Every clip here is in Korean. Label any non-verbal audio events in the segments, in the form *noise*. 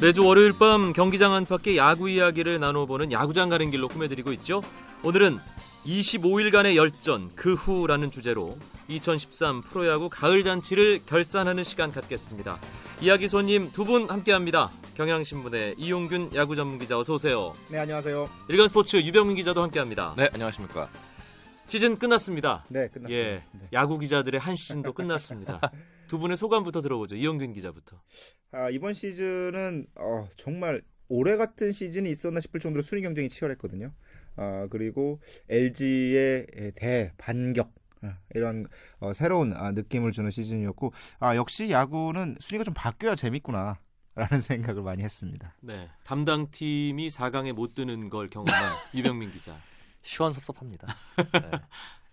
매주 월요일 밤 경기장 안팎의 야구 이야기를 나눠보는 야구장 가는 길로 꾸며드리고 있죠. 오늘은 25일간의 열전 그 후라는 주제로 2013 프로야구 가을 잔치를 결산하는 시간 갖겠습니다. 이야기 손님 두 분 함께합니다. 경향신문의 이용균 야구 전문 기자 어서 오세요. 네 안녕하세요. 일간 스포츠 유병민 기자도 함께합니다. 네, 안녕하십니까. 시즌 끝났습니다. 네 끝났습니다. 예, 네. 야구 기자들의 한 시즌도 끝났습니다. *laughs* 두 분의 소감부터 들어보죠. 이용균 기자부터. 아, 이번 시즌은 어, 정말 올해 같은 시즌이 있었나 싶을 정도로 순위 경쟁이 치열했거든요. 아, 그리고 LG의 대반격 아, 이런 어, 새로운 아, 느낌을 주는 시즌이었고 아, 역시 야구는 순위가 좀 바뀌어야 재밌구나. 라는 *laughs* 생각을 많이 했습니다. 네, 담당 팀이 4강에 못 드는 걸 경험한 *laughs* 유병민 기자. 시원섭섭합니다. 네.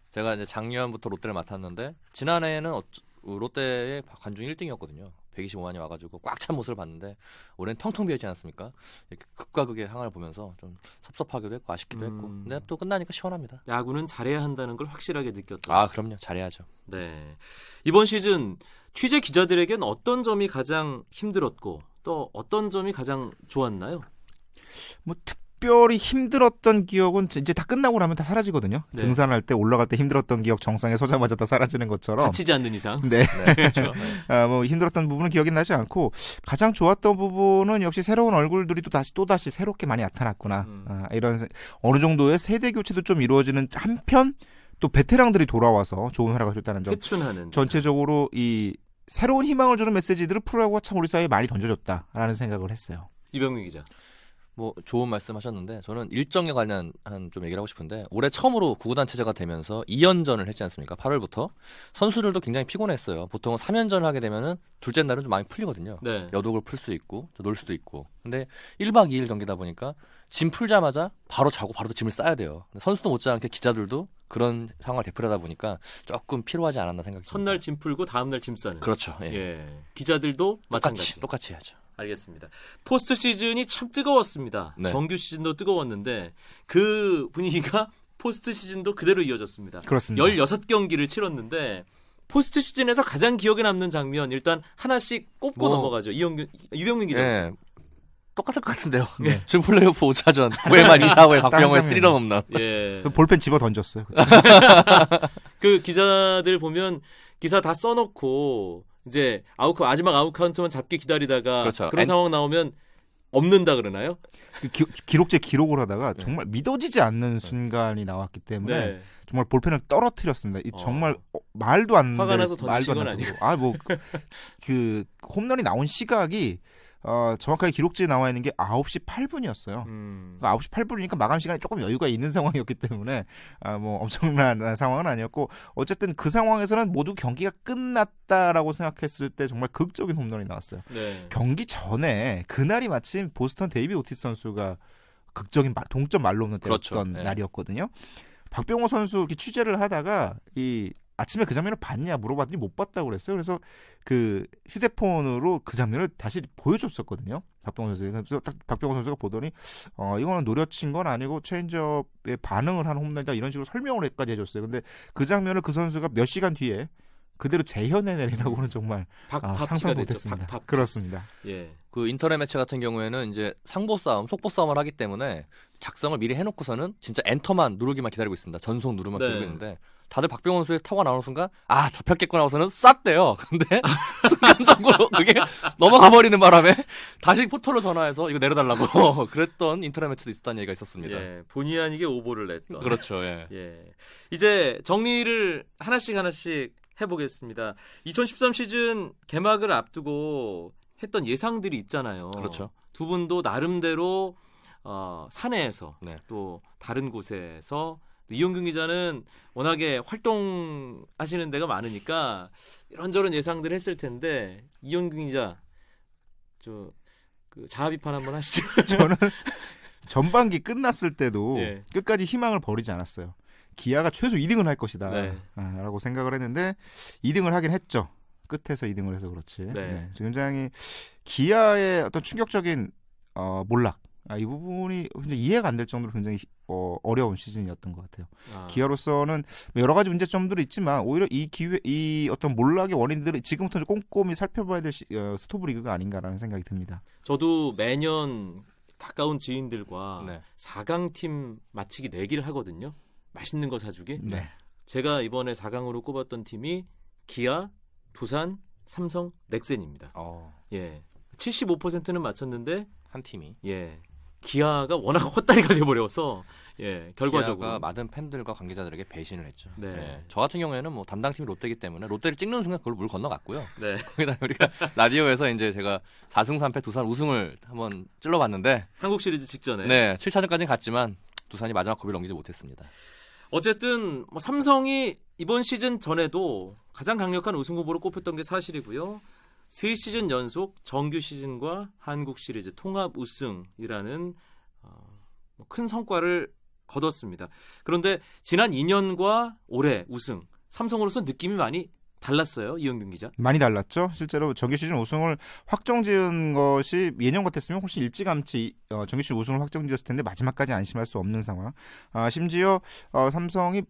제가 이제 작년부터 롯데를 맡았는데 지난해에는 어쩌- 어, 롯데의 관중 1등이었거든요. 125만이 와가지고 꽉 찬 모습을 봤는데 올해는 텅텅 비어있지 않았습니까? 이렇게 극과 극의 상황을 보면서 좀 섭섭하기도 했고 아쉽기도 했고 음. 근데 또 끝나니까 시원합니다. 야구는 잘해야 한다는 걸 확실하게 느꼈죠. 아 그럼요 잘해야죠. 네. 이번 시즌 취재 기자들에겐 어떤 점이 가장 힘들었고 또 어떤 점이 가장 좋았나요? 뭐 특 별히 힘들었던 기억은 이제 다 끝나고 나면 다 사라지거든요. 네. 등산할 때 올라갈 때 힘들었던 기억 정상에 서자마자 다 사라지는 것처럼. 다치지 않는 이상. 네. 네, 그렇죠. 네. *laughs* 아, 뭐 힘들었던 부분은 기억이 나지 않고 가장 좋았던 부분은 역시 새로운 얼굴들이 또 다시 또 다시 새롭게 많이 나타났구나 음. 아, 이런 세- 어느 정도의 세대 교체도 좀 이루어지는 한편 또 베테랑들이 돌아와서 좋은 활약을 줬다는 점 회춘하는. 전체적으로 이 새로운 희망을 주는 메시지들을 프로야구가 참 우리 사회에 많이 던져줬다라는 생각을 했어요. 유병민 기자. 뭐 좋은 말씀하셨는데 저는 일정에 관련한 좀 얘기를 하고 싶은데 올해 처음으로 구구단 체제가 되면서 2연전을 했지 않습니까? 8월부터 선수들도 굉장히 피곤했어요. 보통은 3연전을 하게 되면은 둘째 날은 좀 많이 풀리거든요. 네. 여독을 풀 수 있고 또 놀 수도 있고. 근데 1박 2일 경기다 보니까 짐 풀자마자 바로 자고 바로 또 짐을 싸야 돼요. 선수도 못지않게 기자들도 그런 상황을 되풀이하다 보니까 조금 피로하지 않았나 생각이 듭니다. 첫날 짐 풀고 다음날 짐 싸는. 그렇죠. 예. 예. 기자들도 마찬가지. 똑같이 똑같이 해야죠. 알겠습니다. 포스트 시즌이 참 뜨거웠습니다. 네. 정규 시즌도 뜨거웠는데 그 분위기가 포스트 시즌도 그대로 이어졌습니다. 그렇습니다. 16경기를 치렀는데 포스트 시즌에서 가장 기억에 남는 장면 일단 하나씩 꼽고 뭐- 넘어가죠. 이영균 유병민 기자. 예. 똑같을 것 같은데요. 네. *laughs* 지금 플레이오프 5차전 9회 말 2사후에 박병호의 땀 스리런 홈런. 예. 그 볼펜 집어 던졌어요. *laughs* 그 기자들 보면 기사 다 써놓고 이제 아웃 마지막 아웃 카운트만 잡기 기다리다가 그렇죠. 런 엔- 상황 나오면 엎는다 그러나요? 그 기, 기록제 기록을 하다가 정말 믿어지지 않는 순간이 나왔기 때문에 네. 정말 볼펜을 떨어뜨렸습니다. 이 어. 정말 어, 말도 안 화가 될- 나서 던지신 말도 안건 되고. 아, 뭐, 그, 그 홈런이 나온 시각이, 어, 정확하게 기록지에 나와 있는 게 9시 8분이었어요. 음. 9시 8분이니까 마감 시간이 조금 여유가 있는 *laughs* 상황이었기 때문에, 아, 뭐, 엄청난 *laughs* 상황은 아니었고, 어쨌든 그 상황에서는 모두 경기가 끝났다라고 생각했을 때 정말 극적인 홈런이 나왔어요. 네. 경기 전에, 그날이 마침 보스턴 데이비드 오티즈 선수가 극적인 마- 동점 말로 홈런 그렇죠. 때렸던 네. 날이었거든요. 박병호 선수 이렇게 취재를 하다가 이 아침에 그 장면을 봤냐 물어봤더니 못 봤다고 그랬어요. 그래서 그 휴대폰으로 그 장면을 다시 보여줬었거든요. 박병호 선수. 그래서 딱 박병호 선수가 보더니 어 이거는 노려친 건 아니고 체인지업에 반응을 한 홈런이다 이런 식으로 설명을 까지 해줬어요. 근데 그 장면을 그 선수가 몇 시간 뒤에 그대로 재현해내리라고는 *laughs* 정말 박, 아, 상상. 못했습니다. 박, 박. 그렇습니다. 예. 그 인터넷 매체 같은 경우에는 이제 상보 싸움, 속보 싸움을 하기 때문에 작성을 미리 해놓고서는 진짜 엔터만 누르기만 기다리고 있습니다. 전송 누르만 네. 기다리고 있는데 다들 박병원 선수의 타고 나오는 순간 아 잡혔겠구나 하고서는 쐈대요. *laughs* 근데 *laughs* 순간적으로 그게 넘어가 버리는 바람에 다시 포털로 전화해서 이거 내려달라고 *laughs* 그랬던 인터넷 매체도 있었다는 얘기가 있었습니다. 예. 본의 아니게 오보를 냈던. 그렇죠. 예. 예. 이제 정리를 하나씩 하나씩 해보겠습니다. 2013 시즌 개막을 앞두고 했던 예상들이 있잖아요. 그렇죠. 두 분도 나름대로 어, 사내에서 네. 또 다른 곳에서 또 이용균 기자는 워낙에 활동하시는 데가 많으니까 이런저런 예상들 했을 텐데 이용균 기자 저 그 자아 비판 한번 하시죠. *laughs* 저는 전반기 끝났을 때도 예. 끝까지 희망을 버리지 않았어요. 기아가 최소 2등을 할 것이다. 네. 아, 라고 생각을 했는데 2등을 하긴 했죠. 끝에서 2등을 해서 그렇지. 네. 네. 굉장히 기아의 어떤 충격적인 어, 몰락 아, 이 부분이 굉장히 이해가 안 될 정도로 굉장히 어, 어려운 시즌이었던 것 같아요. 아, 기아로서는 여러 가지 문제점들이 있지만 오히려 이 기회, 이 어떤 몰락의 원인들을 지금부터 좀 꼼꼼히 살펴봐야 될 시, 어, 스토브 리그가 아닌가라는 생각이 듭니다. 저도 매년 가까운 지인들과 네. 4강 팀 마치기 내기를 하거든요. 맛있는 거 사주기. 네. 제가 이번에 4강으로 꼽았던 팀이 기아, 두산, 삼성, 넥센입니다. 어, 예. 75%는 맞췄는데 한 팀이 예. 기아가 워낙 헛다리가 돼 버려서 예, 결과적으로 많은 팬들과 관계자들에게 배신을 했죠. 네. 예. 저 같은 경우에는 뭐 담당팀이 롯데이기 때문에 롯데를 찍는 순간 그걸 물 건너갔고요. 네. *laughs* 거기다 우리가 *laughs* 라디오에서 이제 제가 4승 3패 두산 우승을 한번 찔러봤는데 한국 시리즈 직전에 네, 7차전까지는 갔지만 두산이 마지막 고비를 넘기지 못했습니다. 어쨌든 뭐 삼성이 이번 시즌 전에도 가장 강력한 우승 후보로 꼽혔던 게 사실이고요. 세 시즌 연속 정규 시즌과 한국 시리즈 통합 우승이라는 어, 뭐큰 성과를 거뒀습니다. 그런데 지난 2년과 올해 우승 삼성으로서 느낌이 많이 달랐어요. 이영균 기자. 많이 달랐죠. 실제로 정규 시즌 우승을 확정지은 것이 예년 같았으면 훨씬 일찌감치 어, 정규 시즌 우승을 확정지었을 텐데 마지막까지 안심할 수 없는 상황. 아, 심지어 어, 삼성이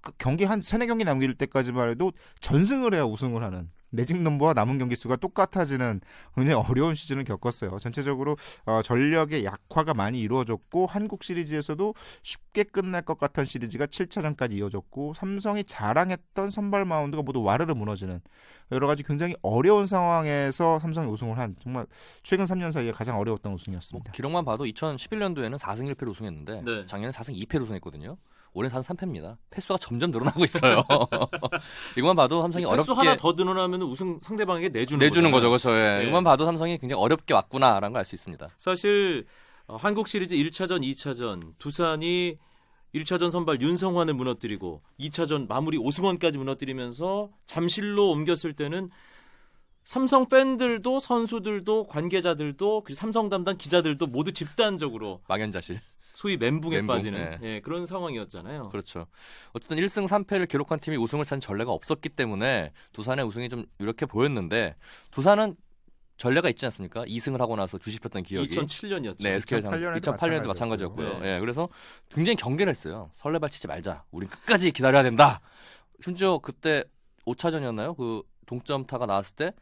그 경기 한 세네 경기 남길 때까지만 해도 전승을 해야 우승을 하는 매직 넘버와 남은 경기 수가 똑같아지는 굉장히 어려운 시즌을 겪었어요. 전체적으로 어, 전력의 약화가 많이 이루어졌고 한국 시리즈에서도 쉽게 끝날 것 같은 시리즈가 7차전까지 이어졌고 삼성이 자랑했던 선발 마운드가 모두 와르르 무너지는 여러 가지 굉장히 어려운 상황에서 삼성이 우승을 한 정말 최근 3년 사이에 가장 어려웠던 뭐 우승이었습니다. 기록만 봐도 2011년도에는 4승 1패로 우승했는데 네. 작년에 4승 2패로 우승했거든요. 올해는 4승 3패입니다. 패수가 점점 늘어나고 있어요. *laughs* 이것만 봐도 삼성이 어렵게 하나 더 늘어나면 우승 상대방에게 내주는 내주는 거잖아요. 거죠, 그렇죠. 예. 네. 이것만 봐도 삼성이 굉장히 어렵게 왔구나라는 걸 알 수 있습니다. 사실 어, 한국 시리즈 1차전, 2차전 두산이 1차전 선발 윤성환을 무너뜨리고 2차전 마무리 오승원까지 무너뜨리면서 잠실로 옮겼을 때는 삼성 팬들도 선수들도 관계자들도 그리고 삼성 담당 기자들도 모두 집단적으로 망연자실. 소위 멘붕에 멘붕, 빠지는 예, 그런 상황이었잖아요. 그렇죠. 어쨌든 1승 3패를 기록한 팀이 우승을 찬 전례가 없었기 때문에 두산의 우승이 좀 이렇게 보였는데 두산은 전례가 있지 않습니까? 2승을 하고 나서 뒤집혔던 기억이 2007년이었죠. 네, SK 상 2008년에도 2008년에도 마찬가지였고요. 마찬가지였고요. 예, 그래서 굉장히 경계를 했어요. 설레발 치지 말자. 우린 끝까지 기다려야 된다. 심지어 그때 5차전이었나요? 그 동점 타가 나왔을 때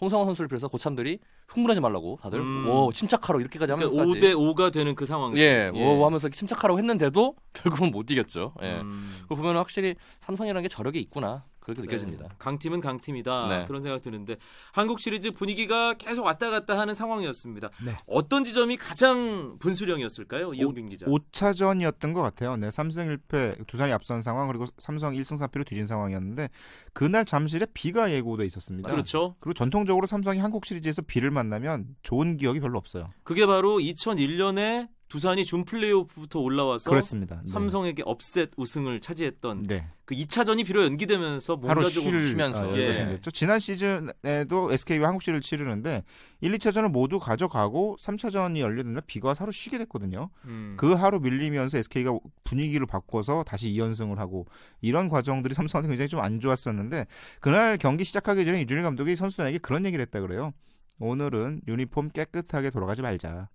홍성원 선수를 비해서 고참들이 흥분하지 말라고 다들 음. 오 침착하라고 이렇게까지 하면서 그러니까 5대 5가 되는 그 상황. 예, 뭐 하면서 침착하라고 했는데도 *laughs* 결국은 못 이겼죠. 예. 음. 보면 확실히 삼성이라는 게 저력이 있구나 그렇게 느껴집니다. 네, 강팀은 강팀이다 네. 그런 생각 드는데 한국 시리즈 분위기가 계속 왔다 갔다 하는 상황이었습니다. 네. 어떤 지점이 가장 분수령이었을까요, 이용빈 기자? 5차전이었던 것 같아요. 네, 3승 1패 두산이 앞선 상황 그리고 삼성 1승 4패로 뒤진 상황이었는데 그날 잠실에 비가 예고돼 있었습니다. 그렇죠. 그리고 전통적으로 삼성이 한국 시리즈에서 비를 만나면 좋은 기억이 별로 없어요. 그게 바로 2001년에 두산이 준 플레이오프부터 올라와서 그렇습니다. 네. 삼성에게 업셋 우승을 차지했던 네. 그 2차전이 비로 연기되면서 뭔가 조금 쉴 쉬면서. 아, 예. 지난 시즌에도 SK와 한국 시리즈를 치르는데 1, 2차전을 모두 가져가고 3차전이 열리는데 비가 하루 쉬게 됐거든요. 음. 그 하루 밀리면서 SK가 분위기를 바꿔서 다시 2연승을 하고 이런 과정들이 삼성한테 굉장히 좀 안 좋았었는데 그날 경기 시작하기 전에 이준일 감독이 선수들에게 그런 얘기를 했다 그래요. 오늘은 유니폼 깨끗하게 돌아가지 말자.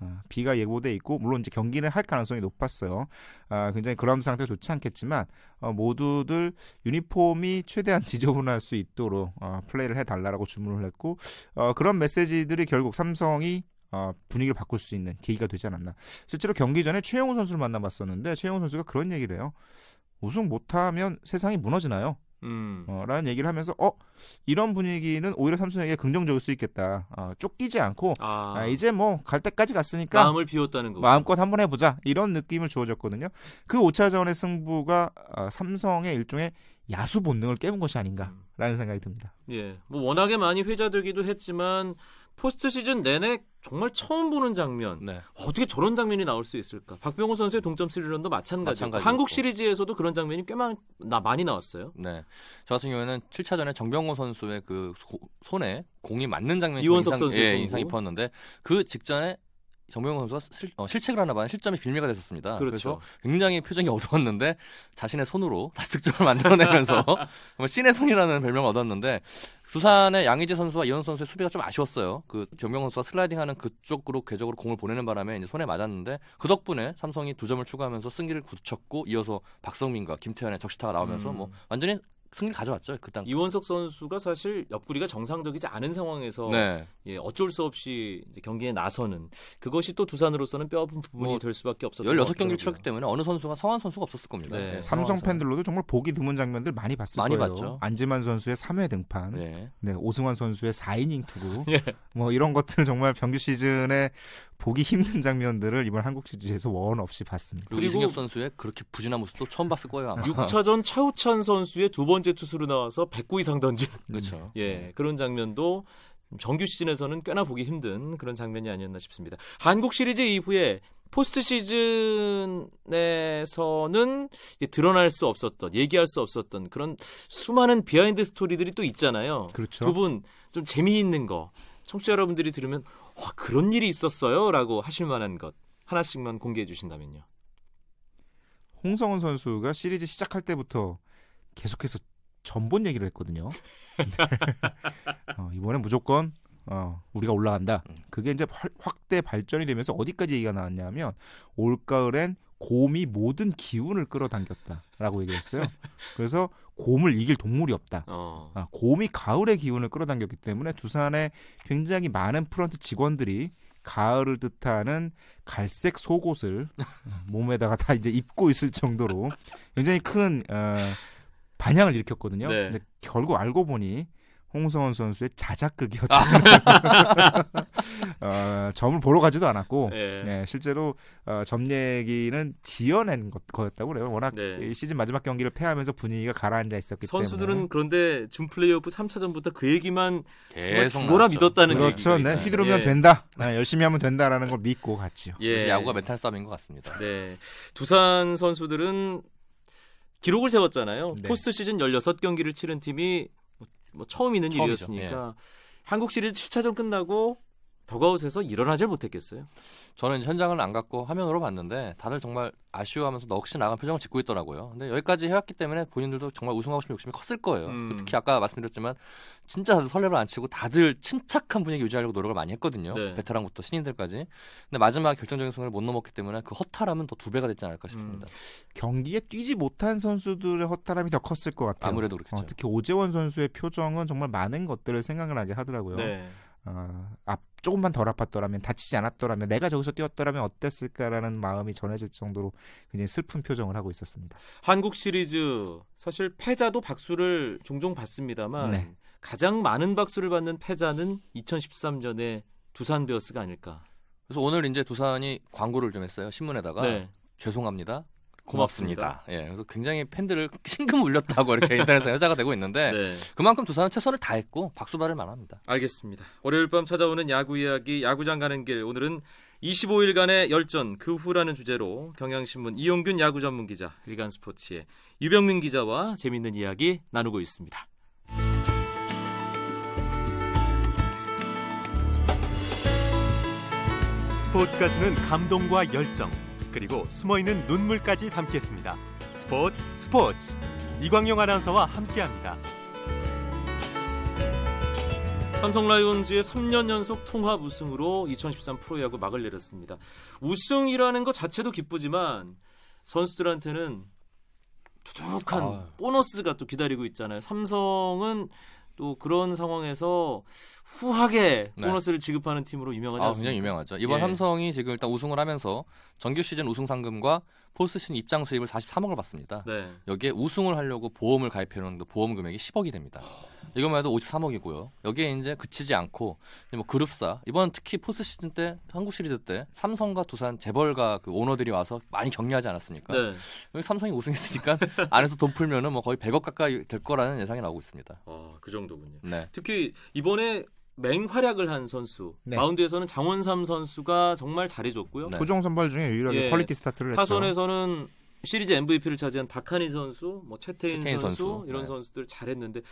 아, 비가 예고돼 있고 물론 이제 경기는 할 가능성이 높았어요. 아, 굉장히 그라운드 상태가 좋지 않겠지만 어, 모두들 유니폼이 최대한 *laughs* 지저분할 수 있도록 어, 플레이를 해달라고 주문을 했고 어, 그런 메시지들이 결국 삼성이 어, 분위기를 바꿀 수 있는 계기가 되지 않았나. 실제로 경기 전에 최영우 선수를 만나봤었는데 최영우 선수가 그런 얘기를 해요. 우승 못하면 세상이 무너지나요? 음. 어, 라는 얘기를 하면서 어 이런 분위기는 오히려 삼성에게 긍정적일 수 있겠다. 어, 쫓기지 않고 아, 아, 이제 뭐 갈 때까지 갔으니까 마음을 비웠다는 거. 마음껏 한번 해보자 이런 느낌을 주어졌거든요. 그 5차전의 승부가 어, 삼성의 일종의 야수 본능을 깨운 것이 아닌가라는 생각이 듭니다. 예, 뭐 워낙에 많이 회자되기도 했지만 포스트 시즌 내내 정말 처음 보는 장면. 네. 어떻게 저런 장면이 나올 수 있을까? 박병호 선수의 동점 스리런도 마찬가지고 마찬가지였고. 한국 시리즈에서도 그런 장면이 꽤 많, 나, 많이 나왔어요. 네. 저 같은 경우에는 7차전에 정병곤 선수의 그 소- 손에 공이 맞는 장면이 이원석 인상, 선수의 예. 인상 깊었는데 그 직전에 정병곤 선수가 실, 어, 실책을 하나 봐요. 실점이 빌미가 됐었습니다. 그렇죠. 그래서 굉장히 표정이 *laughs* 어두웠는데 자신의 손으로 다시 득점을 만들어내면서 *laughs* 신의 손이라는 별명을 얻었는데 두산의 양의지 선수와 이현 선수의 수비가 좀 아쉬웠어요. 그 정명 선수가 슬라이딩하는 그쪽으로 궤적으로 공을 보내는 바람에 이제 손에 맞았는데 그 덕분에 삼성이 두 점을 추가하면서 승기를 굳혔고 이어서 박성민과 김태현의 적시타가 나오면서 음. 뭐 완전히 승리를 가져왔죠. 그땅. 이원석 선수가 사실 옆구리가 정상적이지 않은 상황에서 네. 예, 어쩔 수 없이 이제 경기에 나서는 그것이 또 두산으로서는 뼈아픈 부분이 뭐 될 수밖에 없었던 16경기를 것 같더라고요. 치렀기 때문에 어느 선수가 성한 선수가 없었을 겁니다. 네. 예, 삼성 팬들로도 정말 보기 드문 장면들 많이 봤을 많이 거예요. 봤죠. 안지만 선수의 3회 등판. 네. 네, 오승환 선수의 4이닝 투구, *laughs* 예. 뭐 이런 것들을 정말 정규 시즌에 보기 힘든 장면들을 이번 한국 시리즈에서 원 없이 봤습니다. 그리고, 그리고- 이승엽 선수의 그렇게 부진한 모습도 처음 봤을 거예요. 아마. 6차전 차우찬 선수의 두 번째 투수로 나와서 109 이상 던진 그렇죠. *laughs* 예, 그런 장면도 정규 시즌에서는 꽤나 보기 힘든 그런 장면이 아니었나 싶습니다. 한국 시리즈 이후에 포스트 시즌에서는 드러날 수 없었던, 얘기할 수 없었던 그런 수많은 behind story들이 또 있잖아요. 그렇죠. 두 분 좀 재미있는 거, 청취자 여러분들이 들으면 와 그런 일이 있었어요라고 하실 만한 것 하나씩만 공개해 주신다면요. 홍성흔 선수가 시리즈 시작할 때부터 계속해서 점 본 얘기를 했거든요. *laughs* 어, 이번엔 무조건 어, 우리가 올라간다. 음. 그게 이제 활- 확대 발전이 되면서 어디까지 얘기가 나왔냐면 올 가을엔 곰이 모든 기운을 끌어당겼다라고 얘기했어요. 그래서 곰을 이길 동물이 없다. 어. 아, 곰이 가을의 기운을 끌어당겼기 때문에 두산에 굉장히 많은 프런트 직원들이 가을을 뜻하는 갈색 속옷을 *laughs* 몸에다가 다 이제 입고 있을 정도로 굉장히 큰 어, 반향을 일으켰거든요. 네. 근데 결국 알고 보니 홍성흔 선수의 자작극이었다. *laughs* 어, 점을 보러 가지도 않았고 예. 네, 실제로 어, 점 얘기는 지어낸 것, 거였다고 그래요. 워낙 네. 이 시즌 마지막 경기를 패하면서 분위기가 가라앉아 있었기 선수들은 때문에. 그런데 준 플레이오프 3차전부터 그 얘기만 계속 죽어라. 믿었다는 그렇죠. 얘기가 네, 있어요. 휘두르면 예. 된다. 네, 열심히 하면 된다라는 걸 믿고 갔죠. 예. 야구가 멘탈 싸움인 것 같습니다. 네. 두산 선수들은 기록을 세웠잖아요. 네. 포스트 시즌 16경기를 치른 팀이 뭐- 뭐 처음 있는 처음이죠. 일이었으니까 한국 시리즈 7차전 끝나고 더그아웃에서 일어나질 못했겠어요. 저는 현장을 안 갔고 화면으로 봤는데 다들 정말 아쉬워하면서 넋이 나간 표정을 짓고 있더라고요. 근데 여기까지 해왔기 때문에 본인들도 정말 우승하고 싶은 욕심이 컸을 거예요. 음. 특히 아까 말씀드렸지만 진짜 다들 설레발 안 치고 다들 침착한 분위기 유지하려고 노력을 많이 했거든요. 네. 베테랑부터 신인들까지. 근데 마지막 결정적인 순간을 못 넘었기 때문에 그 허탈함은 더 두 배가 됐지 않을까 싶습니다. 경기에 뛰지 못한 선수들의 허탈함이 더 컸을 것 같아요. 아무래도 그렇겠죠. 어, 특히 오재원 선수의 표정은 정말 많은 것들을 생각을 하게 하더라고요. 네. 어, 앞 조금만 덜 아팠더라면 다치지 않았더라면 내가 저기서 뛰었더라면 어땠을까라는 마음이 전해질 정도로 굉장히 슬픈 표정을 하고 있었습니다. 한국 시리즈 사실 패자도 박수를 종종 받습니다만 네. 가장 많은 박수를 받는 패자는 2013년의 두산 베어스가 아닐까. 그래서 오늘 이제 두산이 광고를 좀 했어요. 신문에다가 네. 죄송합니다. 고맙습니다. 고맙습니다. 예, 그래서 굉장히 팬들을 *laughs* 심금 울렸다고 이렇게 인터넷에 회자가 되고 있는데 *laughs* 네. 그만큼 두산은 최선을 다했고 박수 받을 만합니다. 알겠습니다. 월요일 밤 찾아오는 야구 이야기 야구장 가는 길 오늘은 25일간의 열전 그 후라는 주제로 경향신문 이용균 야구 전문 기자 일간 스포츠의 유병민 기자와 재밌는 이야기 나누고 있습니다. 스포츠가 주는 감동과 열정 그리고 숨어있는 눈물까지 담겠습니다. 스포츠 스포츠 이광용 아나운서와 함께합니다. 삼성 라이온즈의 3년 연속 통합 우승으로 2013 프로야구 막을 내렸습니다. 우승이라는 것 자체도 기쁘지만 선수들한테는 두둑한 아유. 보너스가 또 기다리고 있잖아요. 삼성은 또 그런 상황에서 후하게 네. 보너스를 지급하는 팀으로 유명하지 아, 않습니까? 굉장히 유명하죠. 이번 예. 삼성이 지금 일단 우승을 하면서 정규 시즌 우승 상금과 포스트 시즌 입장 수입을 43억을 받습니다. 네. 여기에 우승을 하려고 보험을 가입해놓은 보험 금액이 10억이 됩니다. 이것만 해도 53억이고요. 여기에 이제 그치지 않고 뭐 그룹사 이번 특히 포스트 시즌 때 한국 시리즈 때 삼성과 두산 재벌가 그 오너들이 와서 많이 격려하지 않았습니까? 네. 삼성이 우승했으니까 *laughs* 안에서 돈 풀면은 뭐 거의 100억 가까이 될 거라는 예상이 나오고 있습니다. 아, 그 정도군요. 네. 특히 이번에 맹활약을 한 선수 네. 마운드에서는 장원삼 선수가 정말 잘해줬고요. 네. 토종 선발 중에 유일하게 예. quality start를 했죠. 타선에서는 시리즈 MVP를 차지한 박한이 선수, 뭐 채태인, 채태인 선수, 선수. 이런 네. 선수들 잘했는데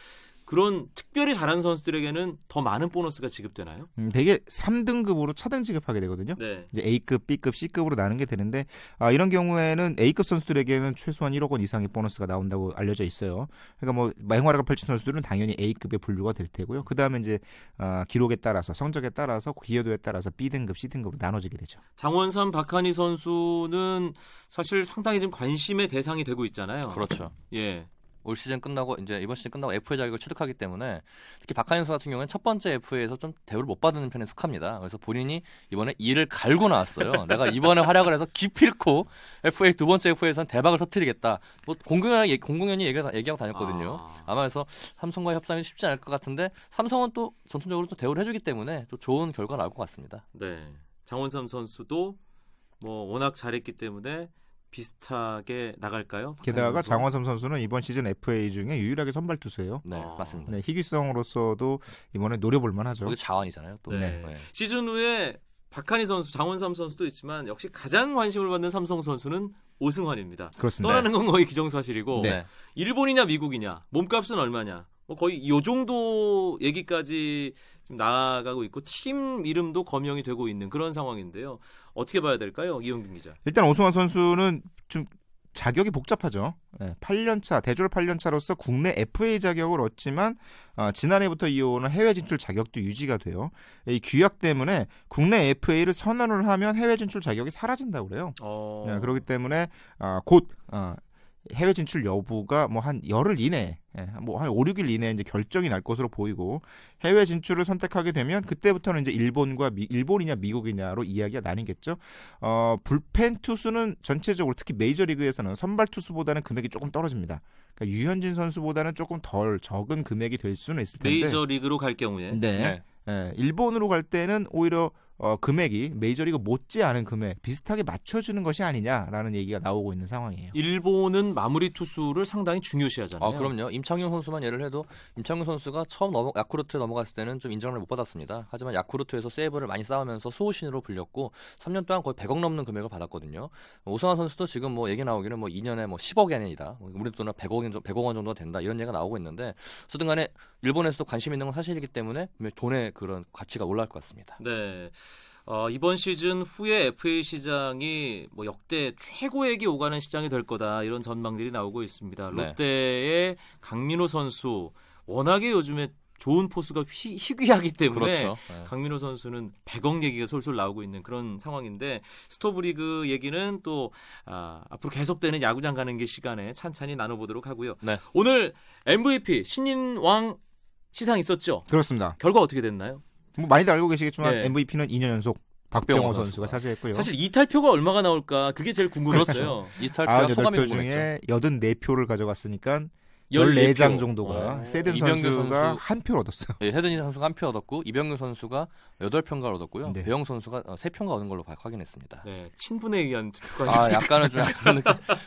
그런 특별히 잘하는 선수들에게는 더 많은 보너스가 지급되나요? 음, 대개 3등급으로 차등 지급하게 되거든요. 네. 이제 A급, B급, C급으로 나누게 되는데 아, 이런 경우에는 A급 선수들에게는 최소한 1억 원 이상의 보너스가 나온다고 알려져 있어요. 그러니까 뭐 맹활약을 펼친 선수들은 당연히 A급에 분류가 될 테고요. 그 다음에 이제 아, 기록에 따라서 성적에 따라서 기여도에 따라서 B등급, C등급으로 나눠지게 되죠. 장원삼 박한희 선수는 사실 상당히 지금 관심의 대상이 되고 있잖아요. 그렇죠. 예. 올 시즌 끝나고 이제 이번 시즌 끝나고 FA 자격을 취득하기 때문에 특히 박한희 선수 같은 경우는 첫 번째 FA에서 좀 대우를 못 받는 편에 속합니다. 그래서 본인이 이번에 이를 갈고 나왔어요. *laughs* 내가 이번에 활약을 해서 기필코 FA 두 번째 FA에선 대박을 터뜨리겠다. 뭐 공공연히 공공연히 얘기, 얘기하고 다녔거든요. 아. 아마 그래서 삼성과의 협상이 쉽지 않을 것 같은데 삼성은 또 전통적으로 또 대우를 해주기 때문에 또 좋은 결과 나올 것 같습니다. 네. 장원삼 선수도 뭐 워낙 잘했기 때문에 비슷하게 나갈까요? 게다가 선수? 장원삼 선수는 이번 시즌 FA 중에 유일하게 선발 투수예요. 네, 아. 맞습니다. 네, 희귀성으로서도 이번에 노려볼 만하죠. 거기 자원이잖아요. 또. 네. 네. 시즌 후에 박한희 선수, 장원삼 선수도 있지만 역시 가장 관심을 받는 삼성 선수는 오승환입니다. 그렇습니다. 떠나는 건 거의 기정사실이고 네. 일본이냐 미국이냐 몸값은 얼마냐 뭐 거의 요 정도 얘기까지 지금 나아가고 있고 팀 이름도 거명이 되고 있는 그런 상황인데요. 어떻게 봐야 될까요, 이영균 기자? 일단 오승환 선수는 좀 자격이 복잡하죠. 네, 8년차 대졸 8년차로서 국내 FA 자격을 얻지만 어, 지난해부터 이어오는 해외 진출 자격도 유지가 돼요. 이 규약 때문에 국내 FA를 선언을 하면 해외 진출 자격이 사라진다고 그래요. 어... 네, 그렇기 때문에 아, 곧 어, 해외 진출 여부가 뭐 한 열흘 이내, 예, 뭐한 5, 6일 이내에 이제 결정이 날 것으로 보이고 해외 진출을 선택하게 되면 그때부터는 이제 일본과 미, 일본이냐 미국이냐로 이야기가 나뉘겠죠. 어, 불펜 투수는 전체적으로 특히 메이저 리그에서는 선발 투수보다는 금액이 조금 떨어집니다. 그러니까 유현진 선수보다는 조금 덜 적은 금액이 될 수는 있을 텐데. 메이저 리그로 갈 경우에 네. 네. 예, 일본으로 갈 때는 오히려 어, 금액이 메이저리그 못지 않은 금액 비슷하게 맞춰주는 것이 아니냐라는 얘기가 나오고 있는 상황이에요. 일본은 마무리 투수를 상당히 중요시하잖아요. 아, 그럼요. 임창용 선수만 예를 해도 임창용 선수가 처음 넘어, 야쿠르트에 넘어갔을 때는 좀 인정을 못 받았습니다. 하지만 야쿠르트에서 세이브를 많이 쌓으면서 수호신으로 불렸고 3년 동안 거의 100억 넘는 금액을 받았거든요. 오승환 선수도 지금 뭐 얘기 나오기는 뭐 2년에 뭐 10억이 아니다. 우리 돈은 100억, 100억 원 정도 된다. 이런 얘기가 나오고 있는데 어쨌든 간에 일본에서도 관심 있는 건 사실이기 때문에 돈의 그런 가치가 올라갈 것 같습니다. 네. 어, 이번 시즌 후에 FA 시장이 뭐 역대 최고액이 오가는 시장이 될 거다 이런 전망들이 나오고 있습니다. 네. 롯데의 강민호 선수 워낙에 요즘에 좋은 포수가 휘, 희귀하기 때문에 그렇죠. 네. 강민호 선수는 100억 얘기가 솔솔 나오고 있는 그런 상황인데 스토브리그 얘기는 또 아, 앞으로 계속되는 야구장 가는 길 시간에 찬찬히 나눠보도록 하고요. 네. 오늘 MVP 신인왕 시상 있었죠? 그렇습니다. 결과 어떻게 됐나요? 뭐 많이들 알고 계시겠지만 네. MVP는 2년 연속 박병호 선수가 선수가. 차지했고요. 사실 이탈표가 얼마가 나올까 그게 제일 궁금했어요. 이탈표와 소감이 98표 궁금했죠. 중에 84표를 가져갔으니까 14 14장 표. 정도가 어. 세든 이병규 선수가 선수. 한 표를 얻었어요. 예, 헤드니 선수가 한 표 얻었고 이병규 선수가 8평가를 얻었고요. 네. 배영 선수가 3평가 얻은 걸로 봐- 확인했습니다. 네, 친분에 의한 투표가 아? 약간은 좀 약간.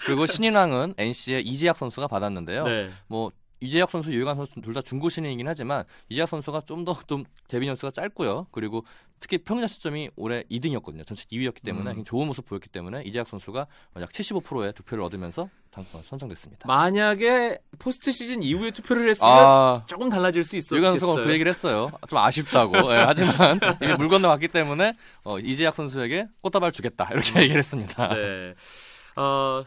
그리고 신인왕은 NC의 이재학 선수가 받았는데요. 네. 뭐 이재학 선수, 유희관 선수 둘 다 중고 신인이긴 하지만 이재학 선수가 좀더좀 데뷔 연수가 짧고요. 그리고 특히 평균 시점이 올해 2등이었거든요. 전체 2위였기 때문에 음. 좋은 모습 보였기 때문에 이재학 선수가 약 75%의 득표를 얻으면서 당- 선정됐습니다. 만약에 포스트 시즌 이후에 투표를 했으면 아, 조금 달라질 수 있었겠어요. 유희관 선수가 그 얘기를 했어요. 좀 아쉽다고. 예, 하지만 이미 물 건너갔기 때문에 어, 이재학 선수에게 꽃다발 주겠다 이렇게 얘기를 했습니다. 네. 어,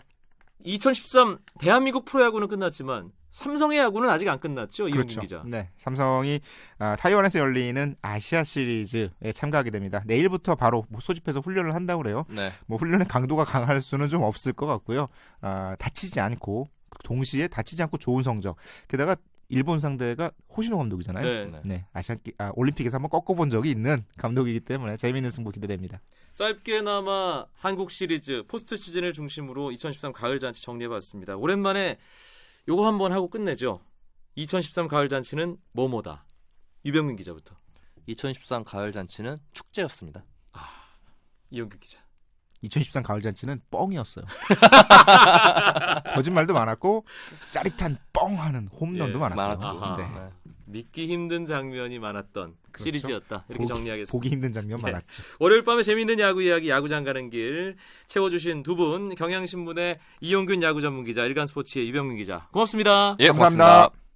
2013 대한민국 프로야구는 끝났지만 삼성의 야구는 아직 안 끝났죠, 이용균 그렇죠. 기자. 네, 삼성이 아, 타이완에서 열리는 아시아 시리즈에 참가하게 됩니다. 내일부터 바로 뭐 소집해서 훈련을 한다고 그래요. 네. 뭐 훈련의 강도가 강할 수는 좀 없을 것 같고요. 아, 다치지 않고 동시에 다치지 않고 좋은 성적. 게다가 일본 상대가 호시노 감독이잖아요. 네. 네. 네, 아시안 게- 아, 올림픽에서 한번 꺾어본 적이 있는 감독이기 때문에 재미있는 승부 기대됩니다. 짧게나마 한국 시리즈 포스트 시즌을 중심으로 2013 가을 잔치 정리해봤습니다. 오랜만에 요거 한번 하고 끝내죠. 2013 가을 잔치는 뭐뭐다. 유병민 기자부터. 2013 가을 잔치는 축제였습니다. 이용균 기자. 2013 가을 잔치는 뻥이었어요. *laughs* 거짓말도 많았고 짜릿한 뻥하는 홈런도 예. 많았고. 아하. 네. 네. 믿기 힘든 장면이 많았던 그렇죠. 시리즈였다. 이렇게 보기- 정리하겠습니다. 보기 힘든 장면 네. 많았죠. 월요일 밤에 재미있는 야구 이야기 야구장 가는 길 채워주신 두 분 경향신문의 이용균 야구 전문 기자 일간스포츠의 유병민 기자 고맙습니다. 예, 감사합니다. 고맙습니다.